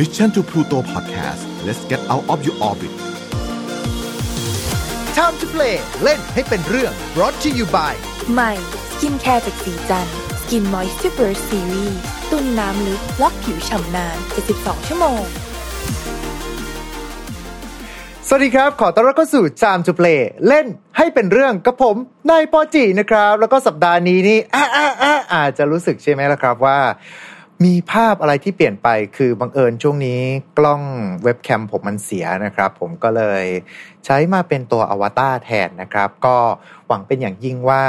Mission to Pluto Podcast let's get out of your orbit Time to play เล่นให้เป็นเรื่อง brought to you by ใหม่ skincare จากศรีจันทร์ Skin Moisture Series ตุนน้ำลึกล็อกผิวฉ่ำนาน72ชั่วโมงสวัสดีครับ ขอต้อนรับเข้าสู่ Time to Play เล่นให้เป็นเรื่องกับผมนายปอจีนะครับ แล้วก็สัปดาห์นี้นี่อ่าอ่าอ่าอาจจะรู้สึกใช่ไหมล่ะครับว่า มีภาพอะไรที่เปลี่ยนไปคือบังเอิญช่วงนี้กล้องเว็บแคมผมมันเสียนะครับ ผมก็เลยใช้มาเป็นตัวอวตารแทนนะครับ ก็หวังเป็นอย่างยิ่งว่า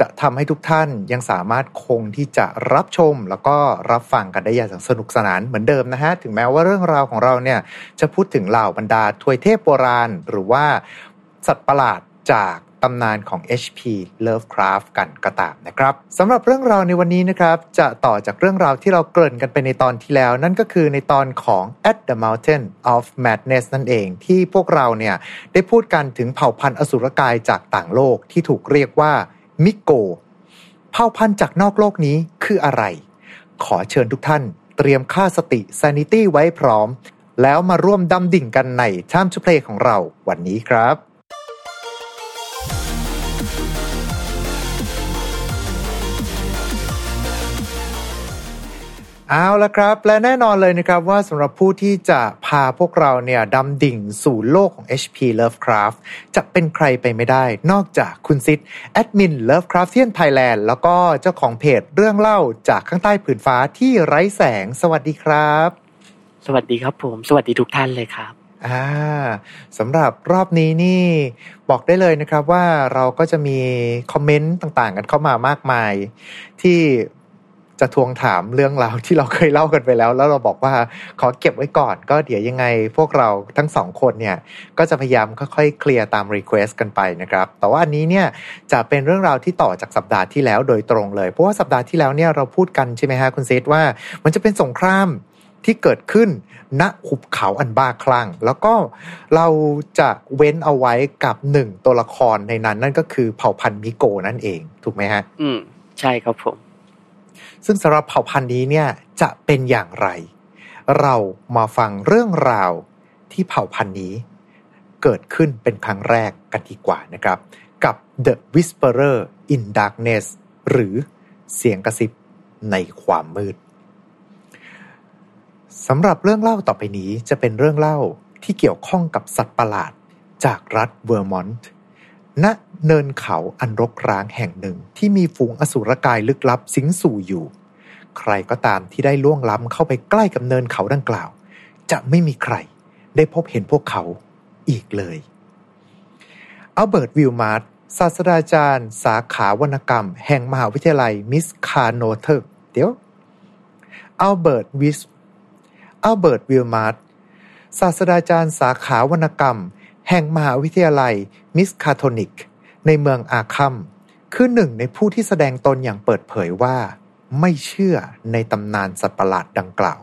จะทำให้ทุกท่านยังสามารถคงที่จะรับชม แล้วก็รับฟังกันได้อย่างสนุกสนานเหมือนเดิมนะฮะ ถึงแม้ว่าเรื่องราวของเราเนี่ยจะพูดถึงเหล่าบรรดาทวยเทพโบราณ หรือว่าสัตว์ประหลาดจาก ตำนานของ H.P. Lovecraft กันก็ตามนะครับสำหรับเรื่องราวในวันนี้นะครับ จะต่อจากเรื่องราวที่เราเกริ่นกันไปในตอนที่แล้ว นั่นก็คือในตอนของ At the Mountain of Madness นั่นเอง ที่พวกเราเนี่ยได้พูดกันถึงเผ่าพันธุ์อสุรกายจากต่างโลกที่ถูกเรียกว่ามิโก เผ่าพันธุ์จากนอกโลกนี้คืออะไร ขอเชิญทุกท่าน เตรียมค่าสติ sanity ไว้พร้อม แล้วมาร่วมดำดิ่งกันใน Time to Play ของเราวันนี้ครับ เอาละครับ และแน่นอนเลยนะครับว่าสำหรับผู้ที่จะพาพวกเราเนี่ยดำดิ่งสู่โลกของ HP Lovecraft จะเป็นใครไปไม่ได้ นอกจากคุณซิดแอดมิน Lovecraftian Thailand แล้วก็เจ้าของเพจเรื่องเล่าจากข้างใต้ผืนฟ้าที่ไร้แสง สวัสดีครับ สวัสดีครับผม สวัสดีทุกท่านเลยครับอ่าสำหรับรอบนี้นี่บอกได้เลยนะครับว่าเราก็จะมีคอมเมนต์ต่างๆ กันเข้ามามากมาย ที่ จะทวงถามเรื่องราวที่เราเคยเล่ากันไปแล้ว แล้วเราบอกว่าขอเก็บไว้ก่อนก็เดี๋ยวยังไงพวกเราทั้งสองคนเนี่ยก็จะพยายามค่อยๆเคลียร์ตาม request กันไปนะครับแต่ว่าอันนี้เนี่ยจะเป็นเรื่องราวที่ต่อจากสัปดาห์ที่แล้วโดยตรงเลย เพราะว่าสัปดาห์ที่แล้วเนี่ยเราพูดกันใช่ไหมฮะคุณเซธว่ามันจะเป็นสงครามที่เกิดขึ้นณหุบเขาอันบ้าคลั่ง แล้วก็เราจะเว้นเอาไว้กับหนึ่งตัวละครในนั้น นั่นก็คือเผ่าพันธุ์มิโกนั่นเอง ถูกไหมฮะ อืม ใช่ครับผม ซึ่งสำหรับเผ่าพันธุ์นี้เนี่ยจะเป็นอย่างไร เรามาฟังเรื่องราวที่เผ่าพันธุ์นี้เกิดขึ้นเป็นครั้งแรกกันดีกว่านะครับ กับ The Whisperer in Darkness หรือเสียงกระซิบในความมืดสำหรับเรื่องเล่าต่อไปนี้จะเป็นเรื่องเล่าที่เกี่ยวข้องกับสัตว์ประหลาดจากรัฐเวอร์มอนต์ ณเนินเขาอันรกร้างแห่งหนึ่งที่มีฝูงอสุรกายลึกลับสิงสู่อยู่ ใครก็ตามที่ได้ล่วงล้ำเข้าไปใกล้กับเนินเขาดังกล่าว จะไม่มีใครได้พบเห็นพวกเขาอีกเลยอัลเบิร์ตวิลมาร์ตศาสตราจารย์ สาขาวรรณกรรม แห่งมหาวิทยาลัยมิสคาโนเทอร์เดี๋ยวอัลเบิร์ตวิสอัลเบิร์ตวิลมาร์ตศาสตราจารย์สาขาวรรณกรรม แห่งมหาวิทยาลัยมิสคาโทนิก ในเมืองอาคัม คือหนึ่งในผู้ที่แสดงตนอย่างเปิดเผยว่า ไม่เชื่อในตำนานสัตว์ประหลาดดังกล่าว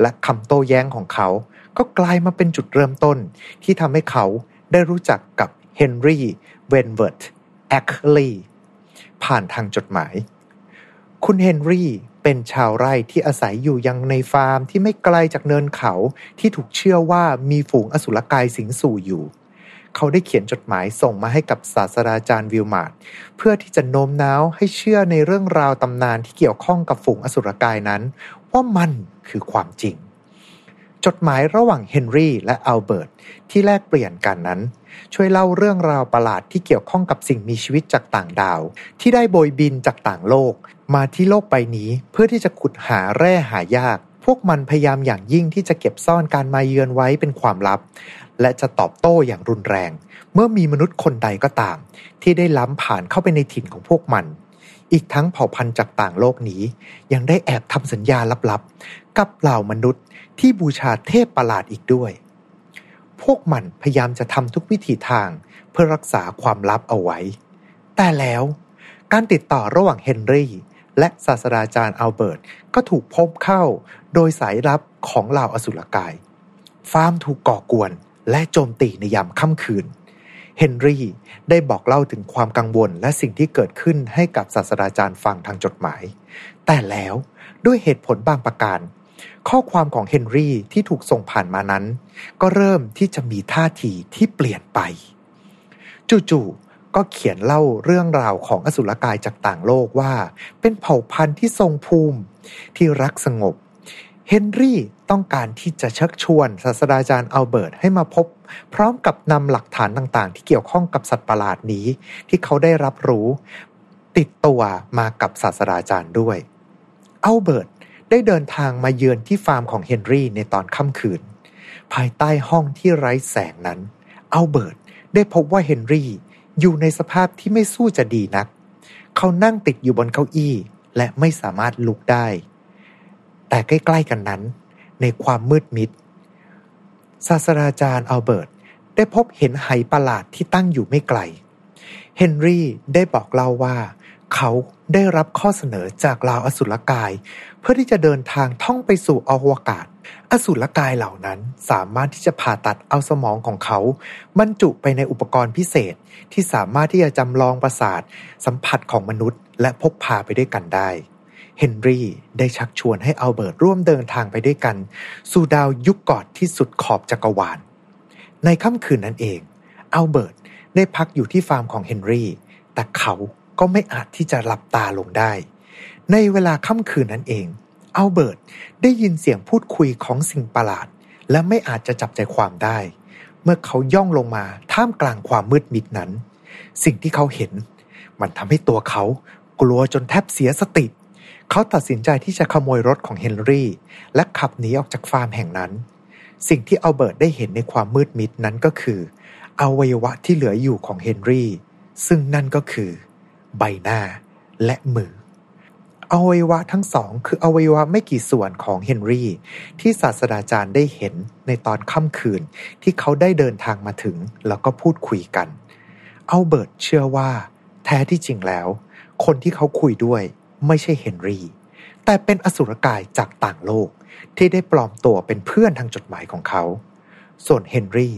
และคำโต้แย้งของเขาก็กลายมาเป็นจุดเริ่มต้นที่ทำให้เขาได้รู้จักกับเฮนรี่เวนเวิร์ตแอคลีผ่านทางจดหมาย คุณเฮนรี่ เป็นชาวไร่ที่อาศัยอยู่ยังในฟาร์มที่ไม่ไกลจากเนินเขาที่ถูกเชื่อว่ามีฝูงอสุรกายสิงสู่อยู่ เขาได้เขียนจดหมายส่งมาให้กับศาสตราจารย์วิลมาร์ดเพื่อที่จะโน้มน้าวให้เชื่อในเรื่องราวตำนานที่เกี่ยวข้องกับฝูงอสุรกายนั้น ว่ามันคือความจริง จดหมายระหว่างเฮนรี่และอัลเบิร์ตที่แลกเปลี่ยนกันนั้น ช่วยเล่าเรื่องราวประหลาดที่เกี่ยวข้องกับสิ่งมีชีวิตจากต่างดาว ที่ได้โบยบินจากต่างโลก มาที่โลกใบนี้เพื่อที่จะขุดหาแร่หายาก พวกมันพยายามอย่างยิ่งที่จะเก็บซ่อนการมาเยือนไว้เป็นความลับ และจะตอบโต้อย่างรุนแรง เมื่อมีมนุษย์คนใดก็ตาม ที่ได้ล้ำผ่านเข้าไปในถิ่นของพวกมันอีกทั้งเผ่าพันธุ์จากต่างโลกนี้ ยังได้แอบทำสัญญาลับๆ กับเหล่ามนุษย์ที่บูชาเทพประหลาดอีกด้วย พวกมันพยายามจะทำทุกวิถีทางเพื่อรักษาความลับเอาไว้ แต่แล้วการติดต่อระหว่างเฮนรี่และศาสตราจารย์อัลเบิร์ตก็ถูกพบเข้าโดยสายลับของเหล่าอสุรกาย ฟาร์มถูกก่อกวนและโจมตีในยามค่ำคืน เฮนรี่ได้บอกเล่าถึงความกังวลและสิ่งที่เกิดขึ้นให้กับศาสตราจารย์ฟังทางจดหมาย แต่แล้วด้วยเหตุผลบางประการ ข้อความของเฮนรี่ที่ถูกส่งผ่านมานั้น ก็เริ่มที่จะมีท่าทีที่เปลี่ยนไป จู่ๆก็เขียนเล่าเรื่องราวของอสุรกายจากต่างโลกว่า เป็นเผ่าพันธุ์ที่ทรงภูมิที่รักสงบ เฮนรี่ต้องการที่จะเชักชวนศาสตราจารย์อัลเบิร์ตให้มาพบ พร้อมกับนำหลักฐานต่างๆ ที่เกี่ยวข้องกับสัตว์ประหลาดนี้ ที่เขาได้รับรู้ ติดตัวมากับศาสตราจารย์ด้วยอัลเบิร์ต ได้เดินทางมาเยือนที่ฟาร์มของเฮนรี่ในตอนค่ำคืน ภายใต้ห้องที่ไร้แสงนั้น อัลเบิร์ตได้พบว่าเฮนรี่อยู่ในสภาพที่ไม่สู้จะดีนัก เขานั่งติดอยู่บนเก้าอี้และไม่สามารถลุกได้ แต่ใกล้ๆกันนั้น ในความมืดมิด ศาสตราจารย์อัลเบิร์ตได้พบเห็นไหประหลาดที่ตั้งอยู่ไม่ไกล เฮนรี่ได้บอกเล่าว่า เขาได้รับข้อเสนอจากลาวอสุรกาย พื่อที่จะเดินทางท่องไปสู่อวกาศ อสุรกายเหล่านั้นสามารถที่จะผ่าตัดเอาสมองของเขา บรรจุไปในอุปกรณ์พิเศษที่สามารถที่จะจำลองประสาท สัมผัสของมนุษย์ และพกพาไปด้วยกันได้ เฮนรี่ได้ชักชวนให้อัลเบิร์ตร่วมเดินทางไปด้วยกัน สู่ดาวยุกกอธที่สุดขอบจักรวาล ในค่ำคืนนั้นเองอัลเบิร์ตได้พักอยู่ที่ฟาร์มของเฮนรี่แต่เขาก็ไม่อาจที่จะหลับตาลงได้ ในเวลาค่ำคืนนั้นเอง อัลเบิร์ตได้ยินเสียงพูดคุยของสิ่งประหลาด และไม่อาจจะจับใจความได้ เมื่อเขาย่องลงมาท่ามกลางความมืดมิดนั้น สิ่งที่เขาเห็น มันทำให้ตัวเขากลัวจนแทบเสียสติ เขาตัดสินใจที่จะขโมยรถของเฮนรี่ และขับหนีออกจากฟาร์มแห่งนั้น สิ่งที่อัลเบิร์ตได้เห็นในความมืดมิดนั้นก็คือ อวัยวะที่เหลืออยู่ของเฮนรี่ ซึ่งนั่นก็คือ ใบหน้าและมือ อวัยวะทั้งสองคืออวัยวะไม่กี่ส่วนของเฮนรี่ ที่ศาสตราจารย์ได้เห็นในตอนค่ำคืนที่เขาได้เดินทางมาถึงแล้วก็พูดคุยกันอัลเบิร์ตเชื่อว่า แท้ที่จริงแล้ว คนที่เขาคุยด้วยไม่ใช่เฮนรี่แต่เป็นอสุรกายจากต่างโลกที่ได้ปลอมตัวเป็นเพื่อนทางจดหมายของเขา ส่วนเฮนรี่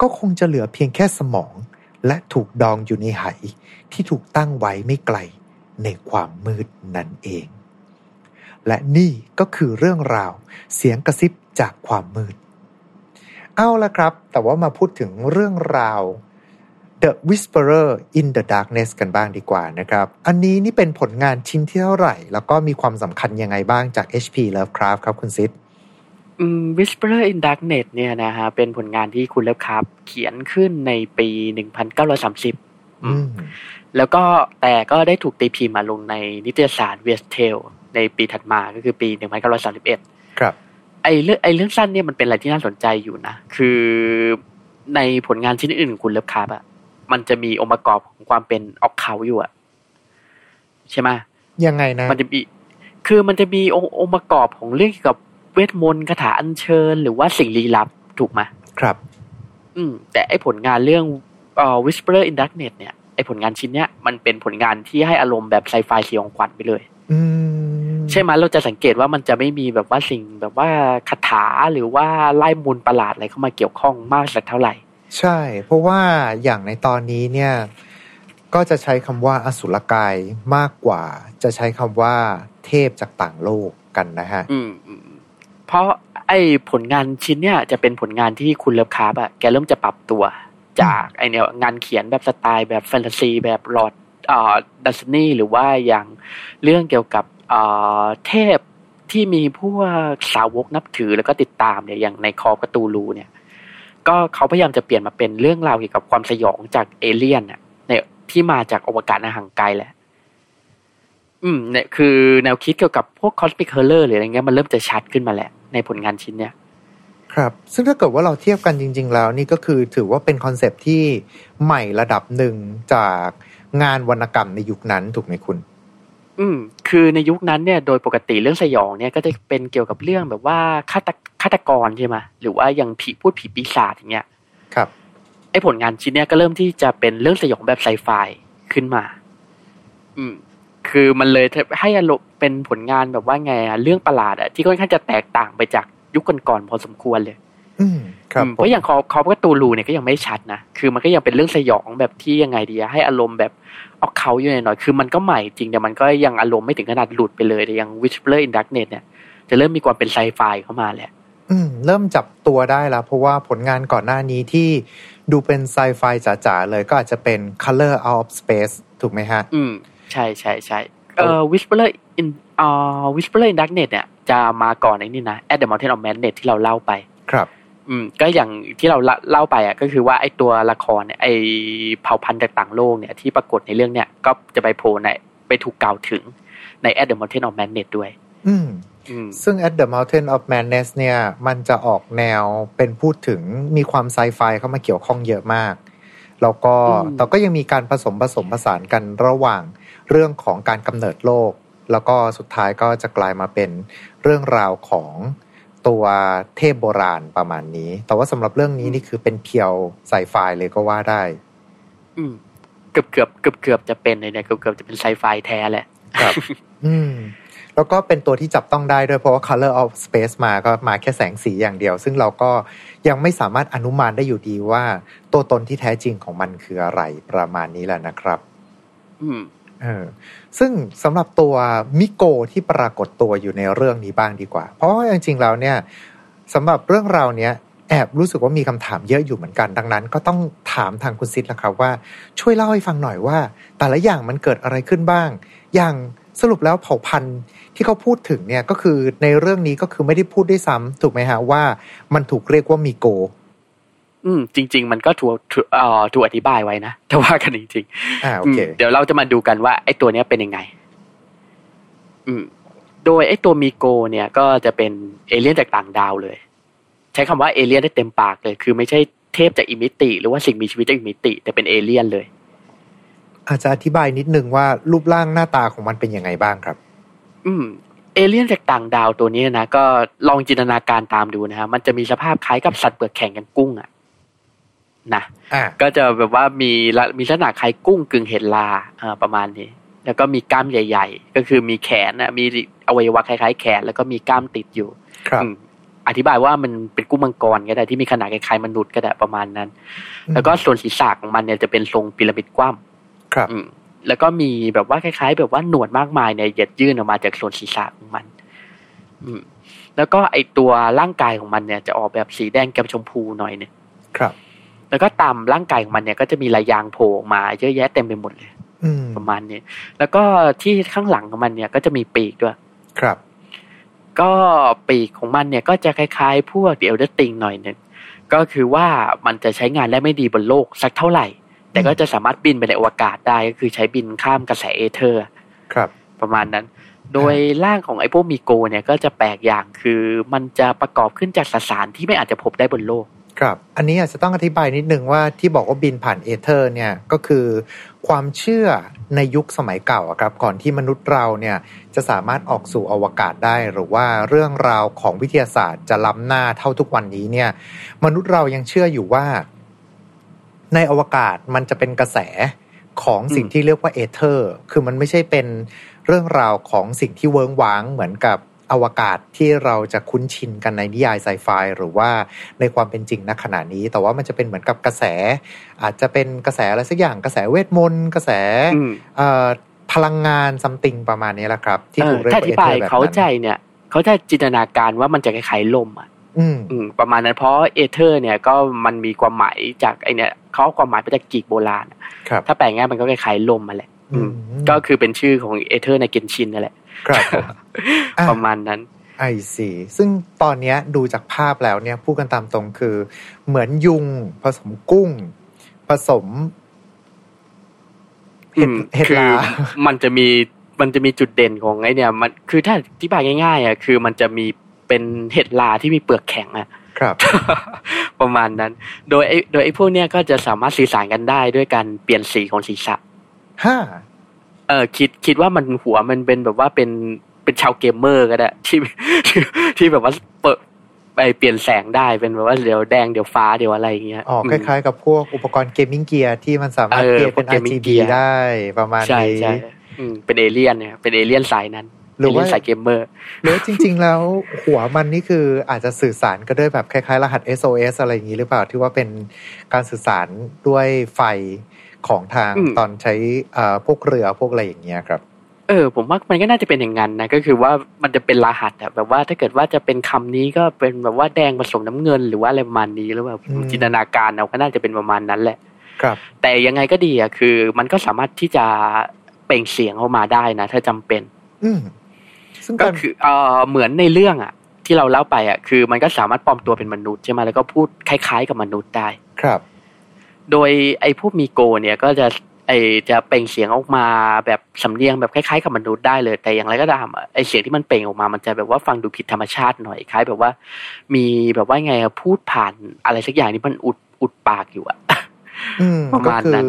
ก็คงจะเหลือเพียงแค่สมอง และถูกดองอยู่ในไหที่ถูกตั้งไว้ไม่ไกล ในความมืดนั่นเอง และนี่ก็คือเรื่องราวเสียงกระซิบจากความมืด เอาละครับ แต่ว่ามาพูดถึงเรื่องราว The Whisperer in the Darkness กันบ้างดีกว่านะครับ อันนี้นี่เป็นผลงานชิ้นที่เท่าไหร่ แล้วก็มีความสำคัญยังไงบ้างจาก HP Lovecraft ครับคุณซิดอืม Whisperer in Darkness เนี่ยนะฮะเป็นผลงานที่คุณเลิฟคราฟเขียนขึ้นในปี 1930อืม แล้วก็แต่ก็ได้ถูกตีพิมพ์มาลงในนิตยสาร West Tale ในปีถัดมาก็คือปี 1931 ครับ ไอเรื่องไอเรื่องสั้นเนี่ยมันเป็นอะไรที่น่าสนใจอยู่นะ คือในผลงานชิ้นอื่นของคุณเลิฟคราฟอะมันจะมีองค์ประกอบของความเป็นออกเขาอยู่อะใช่ไหมยังไงนะ มันจะมี คือมันจะมีองค์องค์ประกอบของเรื่องเกี่ยวกับเวทมนต์คาถาอัญเชิญ หรือว่าสิ่งลี้ลับถูกไหมครับ อืม แต่ไอผลงานเรื่องเอ่อ Whisperer in Darkness เนี่ยไอผลงานชิ้นเนี้ยมันเป็นผลงานที่ให้อารมณ์แบบไซไฟสยองขวัญไปเลยอืมใช่ไหมเราจะสังเกตว่ามันจะไม่มีแบบว่าสิ่งแบบว่าคาถาหรือว่าไล่มนต์ประหลาดอะไรเข้ามาเกี่ยวข้องมากสักเท่าไหร่ ใช่ เพราะว่าอย่างในตอนนี้เนี่ย ก็จะใช้คำว่าอสุรกายมากกว่า จะใช้คำว่าเทพจากต่างโลกกันนะฮะ อืมอืมเพราะไอผลงานชิ้นเนี้ยจะเป็นผลงานที่คุณเลิฟคราฟต์อะแกเริ่มจะปรับตัว จากไอเนี่ยงานเขียนแบบสไตล์แบบแฟนตาซีแบบลอร์ดดันเซนีหรือว่าอย่างเรื่องเกี่ยวกับเทพที่มีพวกสาวกนับถือแล้วก็ติดตามเนี่ยอย่างใน Call of Cthulhu เนี่ย ก็เขาพยายามจะเปลี่ยนมาเป็นเรื่องราวเกี่ยวกับความสยองจากเอเลี่ยนน่ะในที่มาจากอวกาศในห่างไกลแหละ อืมเนี่ยคือแนวคิดเกี่ยวกับพวกคอส m ิ c เ o อร์หรืออะไรเงี้ยมันเริ่มจะชัดขึ้นมาแหละ ในผลงานชิ้นเนี้ย ครับซึ่งถ้าเกิดว่าเราเทียบกันจริง ๆ แล้วนี่ก็คือถือว่าเป็นคอนเซปต์ที่ใหม่ระดับหนึ่งจากงานวรรณกรรมในยุคนั้นถูกไหมคุณ อืม คือในยุคนั้นเนี่ยโดยปกติเรื่องสยองเนี่ยก็จะเป็นเกี่ยวกับเรื่องแบบว่าฆาตฆาตกรใช่ไหมหรือว่าอย่างผีพูดผีปีศาจอย่างเงี้ยครับไอ้ผลงานชิ้นเนี้ยก็เริ่มที่จะเป็นเรื่องสยองแบบไซไฟขึ้นมา อืม คือมันเลยให้อารมณ์เป็นผลงานแบบว่าไงอะเรื่องประหลาดอะที่ค่อนข้างจะแตกต่างไปจาก ยุคก่อนๆพอสมควรเลยอืมครับอืมเพราะอย่างคอคอประตูรูเนี่ยก็ยังไม่ชัดนะ คือมันก็ยังเป็นเรื่องสยองแบบที่ยังไงดีอะให้อารมณ์แบบออกเขาอยู่หน่อยๆคือมันก็ใหม่จริงแต่มันก็ยังอารมณ์ไม่ถึงขนาดหลุดไปเลยแต่อย่าง Whisperer in Darkness เนี่ย จะเริ่มมีความเป็นไซไฟเข้ามาแหละอืมเริ่มจับตัวได้แล้ว เพราะว่าผลงานก่อนหน้านี้ที่ดูเป็นไซไฟจ๋าๆเลยก็อาจจะเป็น Color Out of Space ถูกไหมฮะ อืม ใช่ใช่ใช่เอ่อ Whisperer in อ่า Whisperer in Darkness เนี่ย จะมาก่อนไอ้นี่นะ At the Mountain of Madness ที่เราเล่าไป ครับ อืม ก็อย่างที่เราเล่าไปอะ ก็คือว่าไอ้ตัวละครเนี่ยไอ้เผ่าพันธุ์จากต่างโลกเนี่ยที่ปรากฏในเรื่องเนี่ย ก็จะไปโผล่ในไปถูกกล่าวถึงใน At the Mountain of Madness ด้วยอืมอืมซึ่ง At the Mountain of Madness เนี่ย มันจะออกแนวเป็นพูดถึงมีความไซไฟเข้ามาเกี่ยวข้องเยอะมาก แล้วก็อืมแต่ก็ยังมีการผสมผสมผสานกันระหว่างเรื่องของการกำเนิดโลก แล้วก็สุดท้ายก็จะกลายมาเป็นเรื่องราวของตัวเทพโบราณประมาณนี้ แต่ว่าสำหรับเรื่องนี้นี่คือเป็นเพียวไซไฟเลยก็ว่าได้ อืมเกือบเกือบเกือบเกือบจะเป็นเลยเนี่ยเกือบเกือบจะเป็นไซไฟแท้แหละ ครับ อืม แล้วก็เป็นตัวที่จับต้องได้ด้วยเพราะว่า Color of Space มาก็มาแค่แสงสีอย่างเดียว ซึ่งเราก็ยังไม่สามารถอนุมานได้อยู่ดีว่า ตัวตนที่แท้จริงของมันคืออะไรประมาณนี้แหละนะครับ อืม เออซึ่งสำหรับตัวมิโกที่ปรากฏตัวอยู่ในเรื่องนี้บ้างดีกว่า เพราะว่าจริงๆแล้วเนี่ยสำหรับเรื่องราวเนี้ยแอบรู้สึกว่ามีคำถามเยอะอยู่เหมือนกัน ดังนั้น ก็ต้องถามทางคุณซิดละครับว่าช่วยเล่าให้ฟังหน่อยว่า แต่ละอย่างมันเกิดอะไรขึ้นบ้าง อย่างสรุปแล้วเผ่าพันธุ์ที่เขาพูดถึงเนี่ยก็คือในเรื่องนี้ก็คือไม่ได้พูดด้วยซ้ำถูกไหมฮะว่ามันถูกเรียกว่ามิโก อืมจริง ๆ มันก็ถูกถูกเอ่อถูกอธิบายไว้นะถ้าว่ากันจริงๆอ่าโออืมเคเดี๋ยวเราจะมาดูกันว่าไอ้ตัวเนี้ยเป็นยังไง อืม โดยไอ้ตัวมีโก เนี่ย ก็จะเป็นเอเลี่ยนจากต่างดาวเลย ใช้คำว่าเอเลี่ยนได้เต็มปากเลย คือไม่ใช่เทพจากอีกมิติ หรือว่าสิ่งมีชีวิตจากอีกมิติ แต่เป็นเอเลี่ยนเลย อาจจะอธิบายนิดนึงว่ารูปร่างหน้าตาของมันเป็นยังไงบ้างครับ อืมเอเลี่ยนจากต่างดาวตัวนี้นะก็ลองจินตนาการตามดูนะฮะมันจะมีสภาพคล้ายกับสัตว์เปลือกแข็งกันกุ้งอะ นะอ่าก็จะแบบว่ามีละมีลักษณะคล้ายกุ้งกึ่งเห็ดราอ่าประมาณนี้ แล้วก็มีก้ามใหญ่ ๆ ก็คือมีแขนนะมีอวัยวะคล้ายๆ แขน แล้วก็มีก้ามติดอยู่ ครับอืมอธิบายว่ามันเป็นกุ้งมังกรก็ได้ที่มีขนาดคล้ายๆมนุษย์ก็ได้ประมาณนั้น แล้วก็ส่วนศีรษะของมันเนี่ยจะเป็นทรงพีระมิดกว้างครับอืมแล้วก็มีแบบว่าคล้ายๆ แบบว่าหนวดมากมายเนี่ยเหยียดยื่นออกมาจากส่วนศีรษะของมัน อืม แล้วก็ไอตัวร่างกายของมันเนี่ยจะออกแบบสีแดงแกมชมพูหน่อยเนี่ย ครับ แล้วก็ตามร่างกายของมันเนี่ยก็จะมีลายยางโผล่ออกมาเยอะแยะเต็มไปหมดเลยอืมประมาณนี้ แล้วก็ที่ข้างหลังของมันเนี่ยก็จะมีปีกด้วย ครับ ก็ปีกของมันเนี่ยก็จะคล้ายๆ พวก Elder Thing หน่อยหนึ่งก็คือว่ามันจะใช้งานได้ไม่ดีบนโลกสักเท่าไหร่ แต่ก็จะสามารถบินไปในอวกาศได้ก็คือใช้บินข้ามกระแส aether ครับ ประมาณนั้น โดยร่างของไอ้พวกมีโกเนี่ยก็จะแปลกอย่างคือมันจะประกอบขึ้นจากสสารที่ไม่อาจจะพบได้บนโลก ครับ อันนี้อาจจะต้องอธิบายนิดนึงว่าที่บอกว่าบินผ่าน aether เนี่ยก็คือความเชื่อในยุคสมัยเก่าครับก่อนที่มนุษย์เราเนี่ยจะสามารถออกสู่อวกาศได้ หรือว่าเรื่องราวของวิทยาศาสตร์จะล้ำหน้าเท่าทุกวันนี้เนี่ยมนุษย์เรายังเชื่ออยู่ว่า ในอวกาศมันจะเป็นกระแสของสิ่งที่เรียกว่าเอเธอร์ คือมันไม่ใช่เป็นเรื่องราวของสิ่งที่เวิ้งว้างเหมือนกับ อวกาศที่เราจะคุ้นชินกันในนิยายไซไฟหรือว่าในความเป็นจริงณขณะนี้ แต่ว่ามันจะเป็นเหมือนกับกระแส อาจจะเป็นกระแสอะไรสักอย่างกระแสเวทมนต์กระแสอืมเอ่อพลังงานซัมติงประมาณนี้แหละครับ ที่เอถูอกเรียกถ้าอว่าเอธิเธบาอยร์แบบเขานั้นใจเนี่ย เขาจะจินตนาการว่ามันจะคล้ายๆลมอะอืมอืมประมาณนั้นเพราะเอเธอร์เนี่ยก็มันมีความหมายจากไอเนี่ยเขาเอาความหมายมาจากกรีกโบราณอะครับถ้าแปลง่ายมันก็คล้ายๆลมมาแหละอืมอืมก็คือเป็นชื่อของเอเธอร์ในเกนชินนั่นแหละ ครับผมอะประมาณนั้นไอซีซึ่งตอนเนี้ยดูจากภาพแล้วเนี่ยพูดกันตามตรงคือ เหมือนยุงผสมกุ้ง ผสมเห็ดอืมเห็ดคือลามันจะมีมันจะมีจุดเด่นของไอเนี่ยมันคือถ้าอธิบายง่ายๆอะคือมันจะมีเป็นเห็ดลาที่มีเปลือกแข็งอะครับ ประมาณนั้น โดยไอโดยไอพวกเนี้ยก็จะสามารถสื่อสารกันได้ด้วยการเปลี่ยนสีของศีรษะห้า เออคิดคิดว่ามันหัวมันเป็นแบบว่าเป็นเป็นชาวเกมเมอร์ก็ได้ที่ที่ที่แบบว่าเปิดไปเปลี่ยนแสงได้เป็นแบบว่าเดี๋ยวแดงเดี๋ยวฟ้าเดี๋ยวอะไรอย่างเงี้ยอ๋อคล้ายๆกับพวกอุปกรณ์ gaming gear ที่มันสามารถเออเปลี่ยนเป็นพวก gaming RGB gear ได้ประมาณใช่นี้ใช่อืมเป็นเอเลี่ยนเนี่ยเป็นเอเลี่ยนสายนั้นหรือว่าเอเลี่ยนสายเกมเมอร์หรือจริง ๆ แล้วหัวมันนี่คืออาจจะสื่อสารก็ด้วยแบบคล้ายๆ รหัส SOS อะไรอย่างนี้หรือเปล่าที่ว่าเป็นการสื่อสารด้วยไฟ ของทางอืมตอนใช้เอ่อพวกเรือพวกอะไรอย่างเงี้ยครับเเออ ผมว่ามันก็น่าจะเป็นอย่างนั้นนะก็คือว่ามันจะเป็นรหัสอะแบบว่าถ้าเกิดว่าจะเป็นคำนี้ก็เป็นแบบว่าแดงผสมน้ำเงินหรือว่าอะไรประมาณนี้หรือว่าอืมจินตนาการเราก็น่าจะเป็นประมาณนั้นแหละ ครับ แต่ยังไงก็ดีอะคือ มันก็สามารถที่จะเปล่งเสียงออกมาได้นะถ้าจำเป็น อืมซึ่งก็การคือเออเหมือนในเรื่องอะที่เราเล่าไปอะคือมันก็สามารถปลอมตัวเป็นมนุษย์ใช่ไหมแล้วก็พูดคล้าย ๆ กับมนุษย์ได้ ครับ โดยไอ้พวกมีโกเนี่ยก็จะไอจะเปล่งเสียงออกมาแบบสำเนียงแบบคล้ายๆกับมนุษย์ได้เลย แต่อย่างไรก็ตามอะไอเสียงที่มันเปล่งออกมา มันจะแบบว่าฟังดูผิดธรรมชาติหน่อยคล้ายแบบว่า มีแบบว่าไงอะพูดผ่านอะไรสักอย่างที่มันอุดอุดปากอยู่อะอืมประก็มาณคืนั้อน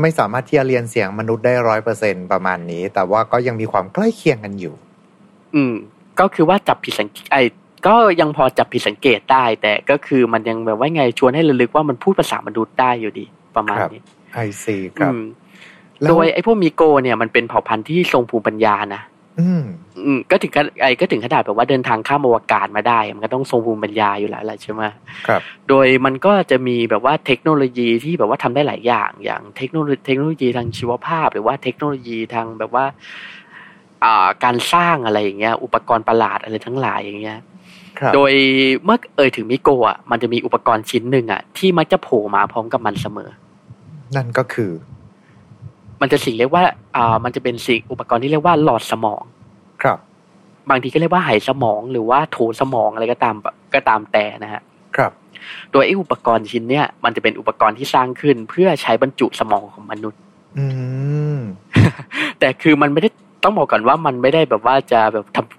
ไม่สามารถที่จะเรียนเสียงมนุษย์ได้ร้อยเปอร์เซ็นประมาณนี้ แต่ว่าก็ยังมีความใกล้เคียงกันอยู่ อืม ก็คือว่าจับผิดสังเกตไอ ก็ยังพอจับผิดสังเกตได้ แต่ก็คือมันยังแบบว่าไงชวนให้ระลึกว่ามันพูดภาษามนุษย์ได้อยู่ดี ประมาณครับนี้ไอซีครับอืมแล้วโดยไอ้พวกมีโกเนี่ยมันเป็นเผ่าพันธุ์ที่ทรงภูมิปัญญานะอืมอืมก็ถึงขนาดไอ้ก็ถึงขนาดแบบว่าเดินทางข้ามอวกาศมาได้ มันก็ต้องทรงภูมิปัญญาอยู่แล้วแหละใช่ไหมครับ โดยมันก็จะมีแบบว่าเทคโนโลยีที่แบบว่าทำได้หลายอย่าง อย่างเทคโนโลยีเทคโนโลยีทางชีวภาพ หรือว่าเทคโนโลยีทางแบบว่า อ่าการสร้างอะไรอย่างเงี้ย อุปกรณ์ประหลาดอะไรทั้งหลายอย่างเงี้ยครับ โดยเมื่อเอ่ยถึงมิโกะอะมันจะมีอุปกรณ์ชิ้นหนึ่งอะ ที่มักจะโผล่มาพร้อมกับมันเสมอ นั่นก็คือ มันจะสิ่งเรียกว่า อ่า มันจะเป็นสิ่งอุปกรณ์ที่เรียกว่าหลอดสมอง ครับ บางทีก็เรียกว่าไหสมองหรือว่าโถสมองอะไรก็ตามก็ตามแต่นะฮะ ครับ โดยไอ้อุปกรณ์ชิ้นเนี้ยมันจะเป็นอุปกรณ์ที่สร้างขึ้น เพื่อใช้บรรจุสมองของมนุษย์ อืมแต่คือมันไม่ได้ต้องบอกก่อนว่ามันไม่ได้แบบว่าจะแบบทำอ่า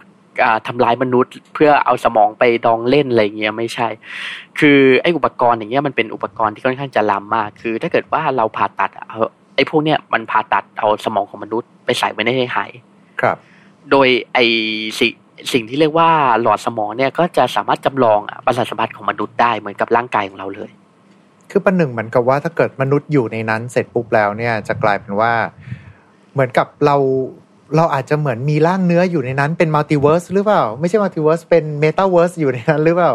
ทำลายมนุษย์ เพื่อเอาสมองไปดองเล่นอะไรเงี้ยไม่ใช่ คือไอ้อุปกรณ์อย่างเงี้ยมันเป็นอุปกรณ์ที่ค่อนข้างจะล้ำมาก คือ ถ้าเกิดว่าเราผ่าตัดอะเอาไอ้พวกเนี้ยมันผ่าตัดเอาสมองของมนุษย์ไปใส่ไว้ในไหายครับ โดยไอสิ่งสิ่งที่เรียกว่าหลอดสมองเนี่ยก็จะสามารถจำลองอะประสาทสัมผัสของมนุษย์ได้เหมือนกับร่างกายของเราเลย คือประหนึ่งเหมือนกับว่าถ้าเกิดมนุษย์อยู่ในนั้นเสร็จปุ๊บแล้วเนี่ยจะกลายเป็นว่า เหมือนกับเรา เราอาจจะเหมือนมีร่างเนื้ออยู่ในนั้นเป็นมัลติเวิร์สหรือเปล่า ไม่ใช่มัลติเวิร์สเป็นเมตาเวิร์สอยู่ในนั้นหรือเปล่า